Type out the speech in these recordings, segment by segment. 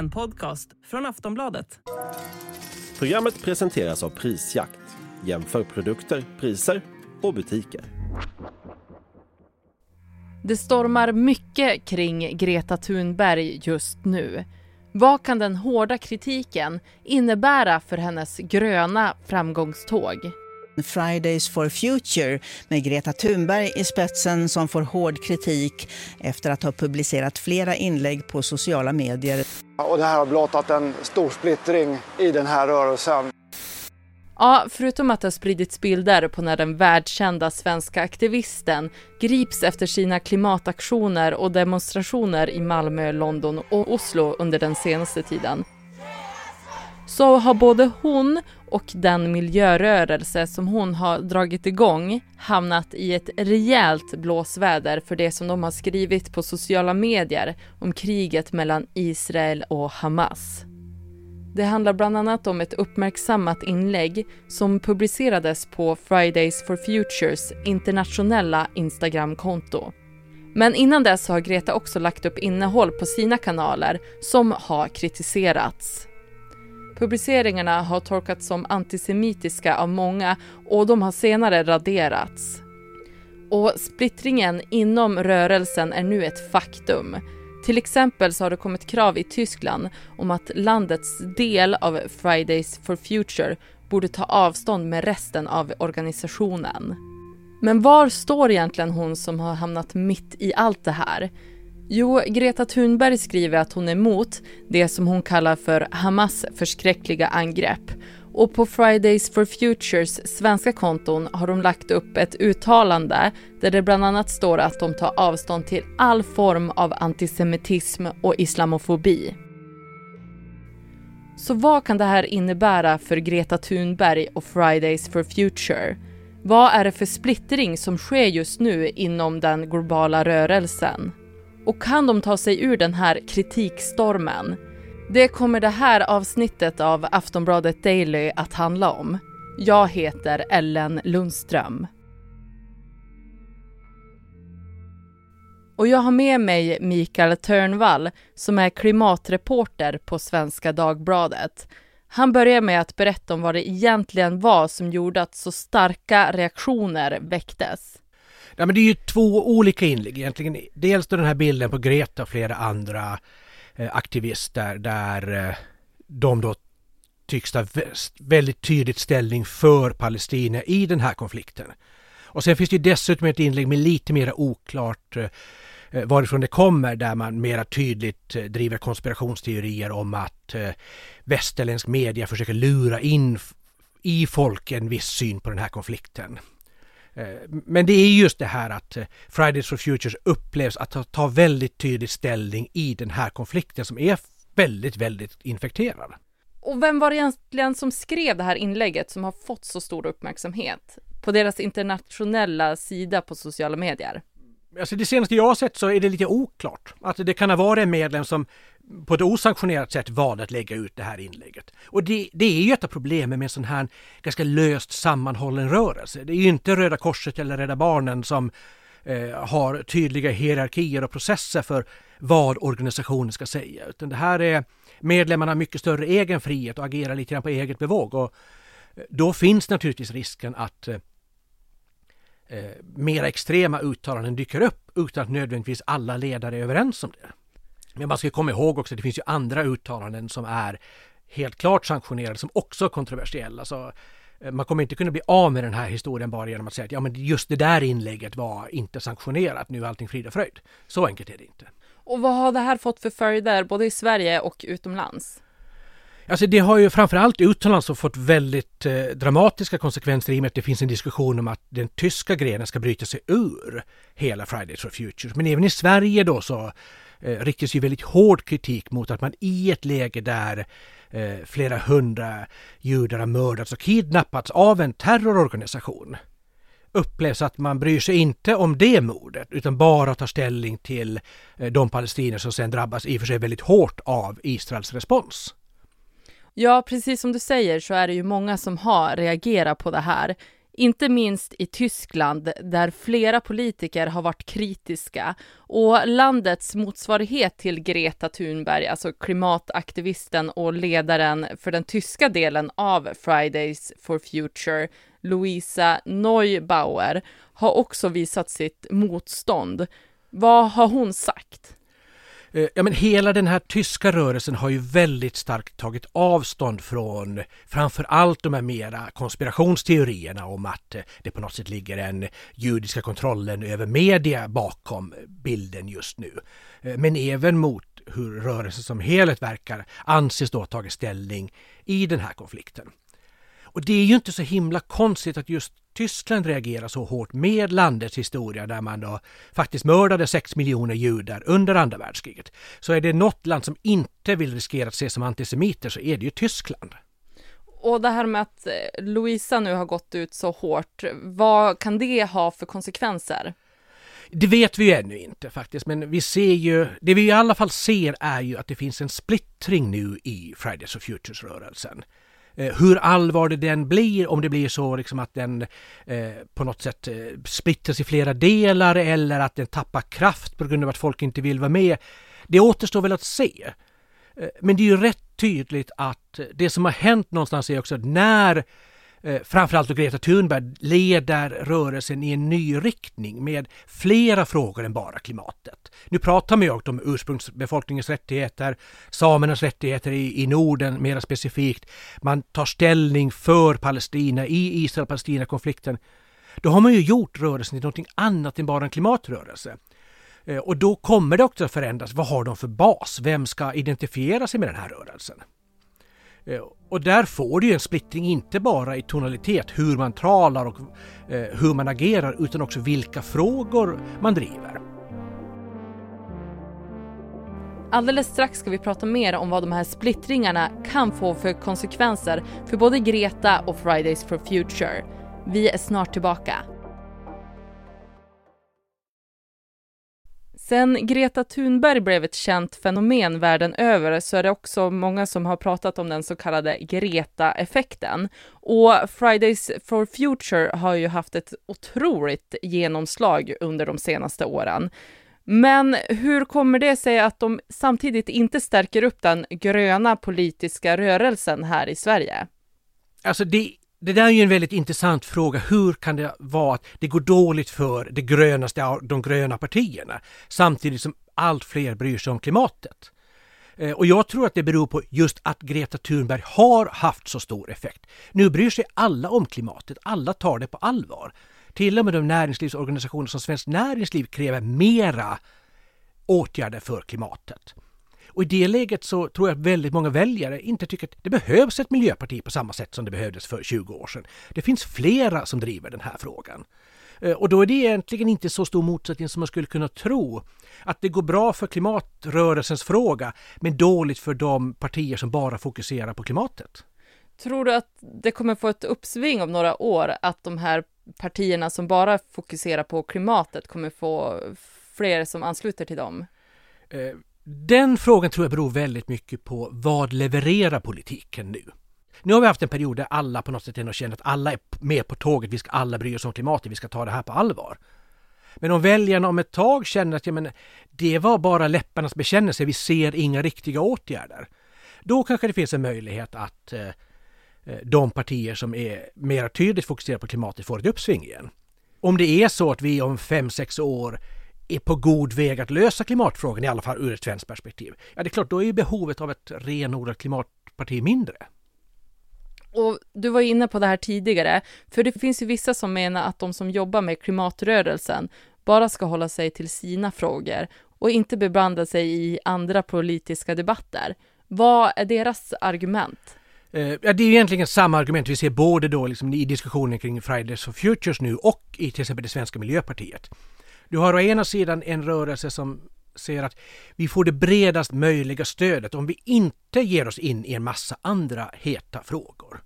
En podcast från Aftonbladet. Programmet presenteras av Prisjakt. Jämför produkter, priser och butiker. Det stormar mycket kring Greta Thunberg just nu. Vad kan den hårda kritiken innebära för hennes gröna framgångståg? Fridays for Future med Greta Thunberg i spetsen som får hård kritik efter att ha publicerat flera inlägg på sociala medier. Och det här har blottat en stor splittring i den här rörelsen. Ja, förutom att det har spridits bilder på när den världskända svenska aktivisten grips efter sina klimataktioner och demonstrationer i Malmö, London och Oslo under den senaste tiden så har både hon och den miljörörelse som hon har dragit igång hamnat i ett rejält blåsväder för det som de har skrivit på sociala medier om kriget mellan Israel och Hamas. Det handlar bland annat om ett uppmärksammat inlägg som publicerades på Fridays for Futures internationella Instagramkonto. Men innan dess har Greta också lagt upp innehåll på sina kanaler som har kritiserats. Publiceringarna har tolkats som antisemitiska av många och de har senare raderats. Och splittringen inom rörelsen är nu ett faktum. Till exempel så har det kommit krav i Tyskland om att landets del av Fridays for Future borde ta avstånd med resten av organisationen. Men var står egentligen hon som har hamnat mitt i allt det här? Jo, Greta Thunberg skriver att hon är emot det som hon kallar för Hamas förskräckliga angrepp. Och på Fridays for Futures svenska konton har de lagt upp ett uttalande där det bland annat står att de tar avstånd till all form av antisemitism och islamofobi. Så vad kan det här innebära för Greta Thunberg och Fridays for Future? Vad är det för splittring som sker just nu inom den globala rörelsen? Och kan de ta sig ur den här kritikstormen? Det kommer det här avsnittet av Aftonbladet Daily att handla om. Jag heter Ellen Lundström. Och jag har med mig Mikael Törnvall som är klimatreporter på Svenska Dagbladet. Han börjar med att berätta om vad det egentligen var som gjorde att så starka reaktioner väcktes. Ja, men det är ju två olika inlägg egentligen. Dels den här bilden på Greta och flera andra eh, aktivister där eh, de då tycks ta väldigt tydligt ställning för Palestina i den här konflikten. Och sen finns det ju dessutom ett inlägg med lite mer oklart eh, eh, varifrån det kommer där man mera tydligt eh, driver konspirationsteorier om att eh, västerländsk media försöker lura in i folk en viss syn på den här konflikten. Eh, men det är just det här att eh, Fridays for Futures upplevs att ta väldigt tydlig ställning i den här konflikten som är väldigt, väldigt infekterad. Och vem var det egentligen som skrev det här inlägget som har fått så stor uppmärksamhet på deras internationella sida på sociala medier? Alltså det senaste jag har sett så är det lite oklart. Att det kan ha varit en medlem som på ett osanktionerat sätt valde att lägga ut det här inlägget. Och det, det är ju ett av problemen med en sån här ganska löst sammanhållen rörelse. Det är ju inte Röda Korset eller Rädda Barnen som eh, har tydliga hierarkier och processer för vad organisationen ska säga. Utan det här är medlemmarna har mycket större egen frihet och agerar lite grann på eget bevåg. Och eh, då finns naturligtvis risken att eh, eh, mera extrema uttalanden dyker upp utan att nödvändigtvis alla ledare är överens om det. Men man ska komma ihåg också att det finns ju andra uttalanden som är helt klart sanktionerade som också är kontroversiella. Så man kommer inte kunna bli av med den här historien bara genom att säga att ja, men just det där inlägget var inte sanktionerat, nu är allting frid och fröjd. Så enkelt är det inte. Och vad har det här fått för följder både i Sverige och utomlands? Alltså det har ju framförallt utomlands fått väldigt eh, dramatiska konsekvenser i och med att det finns en diskussion om att den tyska grenen ska bryta sig ur hela Fridays for Future. Men även i Sverige då så eh, riktas ju väldigt hård kritik mot att man i ett läge där eh, flera hundra judar har mördats och kidnappats av en terrororganisation upplevs att man bryr sig inte om det mordet utan bara tar ställning till eh, de palestinier som sen drabbas i och för sig väldigt hårt av Israels respons. Ja, precis som du säger så är det ju många som har reagerat på det här. inte minst i Tyskland där flera politiker har varit kritiska och landets motsvarighet till Greta Thunberg, alltså klimataktivisten och ledaren för den tyska delen av Fridays for Future, Louisa Neubauer, har också visat sitt motstånd. Vad har hon sagt? Eh, ja, men hela den här tyska rörelsen har ju väldigt starkt tagit avstånd från framför allt de här mera konspirationsteorierna om att eh, det på något sätt ligger en judiska kontrollen över media bakom bilden just nu. Eh, men även mot hur rörelsen som helhet verkar anses då ha tagit ställning i den här konflikten. Och det är ju inte så himla konstigt att just Tyskland reagerar så hårt med landets historia där man då faktiskt mördade 6 miljoner judar under andra världskriget. Så är det något land som inte vill riskera att ses som antisemiter så är det ju Tyskland. Och det här med att eh, Louisa nu har gått ut så hårt, vad kan det ha för konsekvenser? Det vet vi ju ännu inte faktiskt, men vi ser ju, det vi i alla fall ser är ju att det finns en splittring nu i Fridays for Futures-rörelsen. Eh, hur allvarlig den blir, om det blir så liksom att den eh, på något sätt eh, splittras i flera delar eller att den tappar kraft på grund av att folk inte vill vara med. Det återstår väl att se. Eh, men det är ju rätt tydligt att det som har hänt någonstans är också att när eh, framförallt då Greta Thunberg leder rörelsen i en ny riktning med flera frågor än bara klimatet. Nu pratar man ju också om ursprungsbefolkningens rättigheter, samernas rättigheter i, i Norden mera specifikt. Man tar ställning för Palestina i Israel-Palestina-konflikten. Då har man ju gjort rörelsen till någonting annat än bara en klimatrörelse. Eh, och då kommer det också att förändras. Vad har de för bas? Vem ska identifiera sig med den här rörelsen? Eh, och där får du en splittring inte bara i tonalitet, hur man talar och eh, hur man agerar, utan också vilka frågor man driver. Alldeles strax ska vi prata mer om vad de här splittringarna kan få för konsekvenser för både Greta och Fridays for Future. Vi är snart tillbaka. Sen Greta Thunberg blev ett känt fenomen världen över så är det också många som har pratat om den så kallade Greta-effekten. Och Fridays for Future har ju haft ett otroligt genomslag under de senaste åren. Men hur kommer det sig att de samtidigt inte stärker upp den gröna politiska rörelsen här i Sverige? Alltså det det där är ju en väldigt intressant fråga. Hur kan det vara att det går dåligt för det grönaste av de gröna partierna samtidigt som allt fler bryr sig om klimatet? Eh, och jag tror att det beror på just att Greta Thunberg har haft så stor effekt. Nu bryr sig alla om klimatet, alla tar det på allvar. Till och med de näringslivsorganisationer som Svenskt Näringsliv kräver mera åtgärder för klimatet. Och i det läget så tror jag att väldigt många väljare inte tycker att det behövs ett miljöparti på samma sätt som det behövdes för 20 år sedan. Det finns flera som driver den här frågan. Eh, och då är det egentligen inte så stor motsättning som man skulle kunna tro. Att det går bra för klimatrörelsens fråga men dåligt för de partier som bara fokuserar på klimatet. Tror du att det kommer få ett uppsving om några år, att de här partierna som bara fokuserar på klimatet kommer få fler som ansluter till dem? Den frågan tror jag beror väldigt mycket på vad levererar politiken nu? Nu har vi haft en period där alla på något sätt ändå känner att alla är med på tåget, vi ska alla bry oss om klimatet, vi ska ta det här på allvar. Men om väljarna om ett tag känner att ja, men, det var bara läpparnas bekännelse, vi ser inga riktiga åtgärder. Då kanske det finns en möjlighet att eh, eh de partier som är mer tydligt fokuserade på klimatet får ett uppsving igen. Om det är så att vi om fem sex år är på god väg att lösa klimatfrågan, i alla fall ur ett svenskt perspektiv. Ja, det är klart, då är behovet av ett renodlat klimatparti mindre. Och du var inne på det här tidigare, för det finns ju vissa som menar att de som jobbar med klimatrörelsen bara ska hålla sig till sina frågor och inte beblanda sig i andra politiska debatter. Vad är deras argument? Eh, ja, det är egentligen samma argument vi ser både då liksom i diskussionen kring Fridays for Futures nu och i till exempel det svenska Miljöpartiet. Du har å ena sidan en rörelse som säger att vi får det bredast möjliga stödet om vi inte ger oss in i en massa andra heta frågor.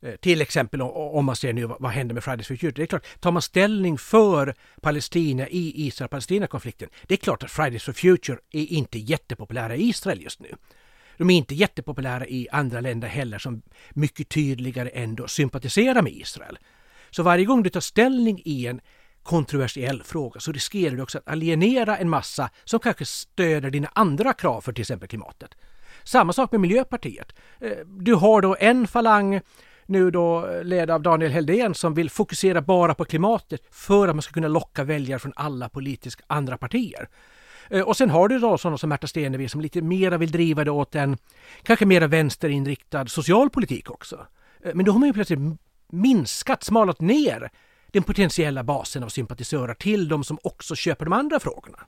Eh, till exempel om man ser nu vad händer med Fridays for Future. Det är klart, tar man ställning för Palestina i Israel-Palestina-konflikten, det är klart att Fridays for Future är inte jättepopulära i Israel just nu. De är inte jättepopulära i andra länder heller som mycket tydligare ändå sympatiserar med Israel. Så varje gång du tar ställning i en kontroversiell fråga så riskerar du också att alienera en massa som kanske stöder dina andra krav för till exempel klimatet. Samma sak med Miljöpartiet. Eh, du har då en falang nu då eh, ledd av Daniel Heldén som vill fokusera bara på klimatet för att man ska kunna locka väljare från alla politiska andra partier. Eh, och sen har du då sådana som Märta Stenevi som lite mera vill driva det åt en kanske mera vänsterinriktad social politik också. Men då har man ju plötsligt minskat, smalat ner den potentiella basen av sympatisörer till de som också köper de andra frågorna.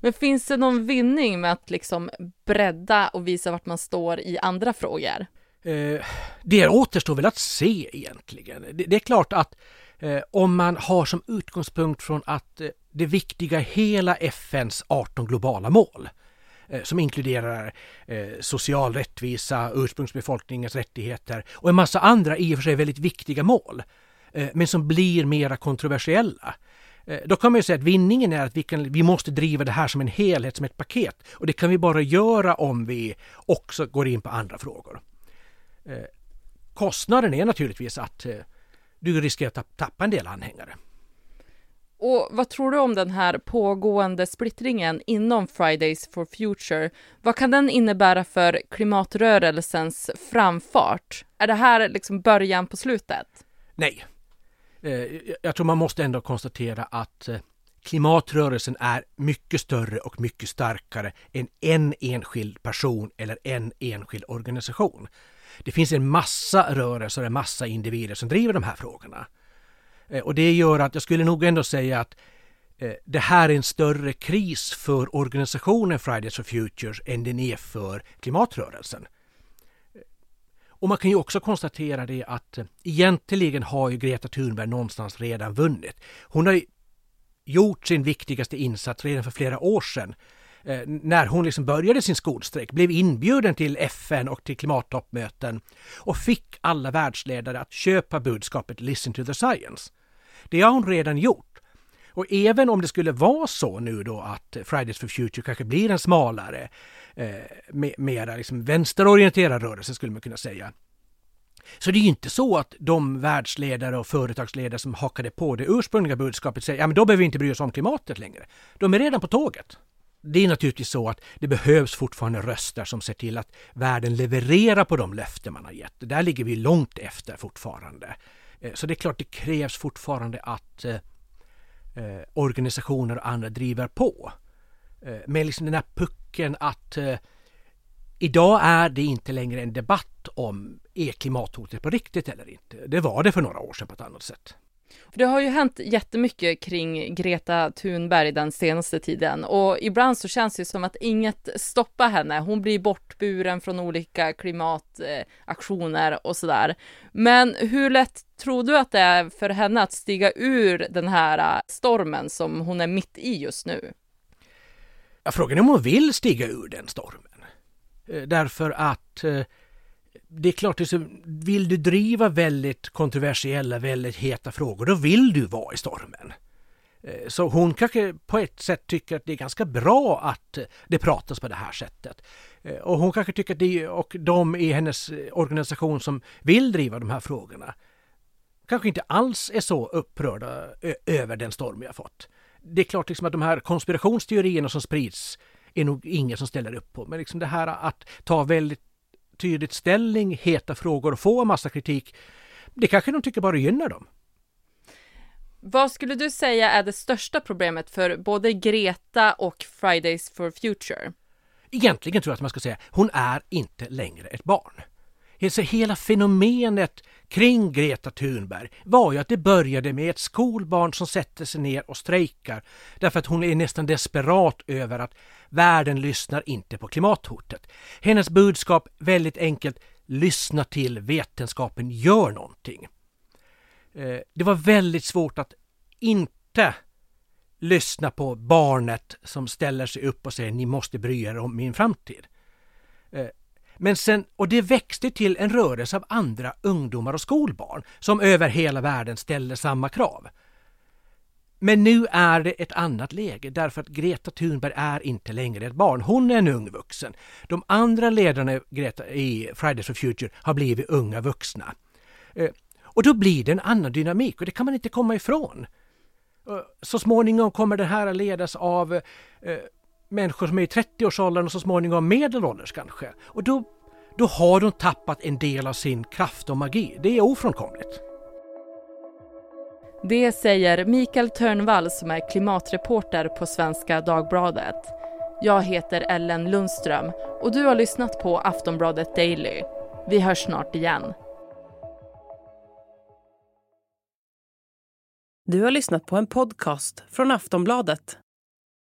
Men finns det någon vinning med att liksom bredda och visa vart man står i andra frågor? Eh, det återstår väl att se egentligen. Det, det är klart att eh, om man har som utgångspunkt från att eh, det viktiga hela FNs 18 globala mål som inkluderar social rättvisa, ursprungsbefolkningens rättigheter och en massa andra i och för sig väldigt viktiga mål, men som blir mera kontroversiella. Då kan man ju säga att vinningen är att vi, kan, vi måste driva det här som en helhet, som ett paket. Och det kan vi bara göra om vi också går in på andra frågor. Kostnaden är naturligtvis att du riskerar att tappa en del anhängare. Och vad tror du om den här pågående splittringen inom Fridays for Future? Vad kan den innebära för klimatrörelsens framfart? Är det här liksom början på slutet? Nej. Eh, jag tror man måste ändå konstatera att eh, klimatrörelsen är mycket större och mycket starkare än en enskild person eller en enskild organisation. Det finns en massa rörelser, en massa individer som driver de här frågorna. Eh, och det gör att jag skulle nog ändå säga att det här är en större kris för organisationen Fridays for Futures än den är för klimatrörelsen. Och man kan ju också konstatera det att eh, egentligen har ju Greta Thunberg någonstans redan vunnit. Hon har gjort sin viktigaste insats redan för flera år sedan eh, när hon liksom började sin skolstrejk, blev inbjuden till FN och till klimattoppmöten och fick alla världsledare att köpa budskapet Listen to the Science. Det har hon redan gjort. Och även om det skulle vara så nu då att Fridays for Future kanske blir en smalare, eh, mera liksom vänsterorienterad rörelse skulle man kunna säga. Så det är ju inte så att de världsledare och företagsledare som hakade på det ursprungliga budskapet säger ja men då behöver vi inte bry oss om klimatet längre. De är redan på tåget. Det är naturligtvis så att det behövs fortfarande röster som ser till att världen levererar på de löften man har gett. Där ligger vi långt efter fortfarande. Eh, så det är klart det krävs fortfarande att eh, eh, organisationer och andra driver på. Eh, med liksom den här pucken att eh, idag är det inte längre en debatt om är klimathotet på riktigt eller inte. Det var det för några år sedan på ett annat sätt. För det har ju hänt jättemycket kring Greta Thunberg den senaste tiden och ibland så känns det som att inget stoppar henne. Hon blir bortburen från olika klimataktioner och sådär. Men hur lätt tror du att det är för henne att stiga ur den här stormen som hon är mitt i just nu? Ja, frågan är om hon vill stiga ur den stormen. Eh, därför att eh, det är klart, vill du driva väldigt kontroversiella, väldigt heta frågor, då vill du vara i stormen. Eh, så hon kanske på ett sätt tycker att det är ganska bra att eh, det pratas på det här sättet. Eh, och hon kanske tycker att det, och de i hennes organisation som vill driva de här frågorna, kanske inte alls är så upprörda över den storm vi har fått. Det är klart liksom att de här konspirationsteorierna som sprids är nog ingen som ställer upp på. Men liksom det här att ta väldigt tydligt ställning, heta frågor och få en massa kritik, det kanske de tycker bara gynnar dem. Vad skulle du säga är det största problemet för både Greta och Fridays for Future? Egentligen tror jag att man ska säga, hon är inte längre ett barn. Alltså hela fenomenet kring Greta Thunberg var ju att det började med ett skolbarn som sätter sig ner och strejkar därför att hon är nästan desperat över att världen lyssnar inte på klimathotet. Hennes budskap väldigt enkelt, lyssna till vetenskapen, gör någonting. Eh, det var väldigt svårt att inte lyssna på barnet som ställer sig upp och säger ni måste bry er om min framtid. Eh, men sen, och det växte till en rörelse av andra ungdomar och skolbarn som över hela världen ställde samma krav. Men nu är det ett annat läge därför att Greta Thunberg är inte längre ett barn. Hon är en ung vuxen. De andra ledarna i Fridays for Future har blivit unga vuxna. Eh, och då blir det en annan dynamik och det kan man inte komma ifrån. Eh, så småningom kommer det här att ledas av eh, människor som är i 30-årsåldern och så småningom medelålders kanske. Och då, då har de tappat en del av sin kraft och magi. Det är ofrånkomligt. Det säger Mikael Törnvall som är klimatreporter på Svenska Dagbladet. Jag heter Ellen Lundström och du har lyssnat på Aftonbladet Daily. Vi hörs snart igen. Du har lyssnat på en podcast från Aftonbladet.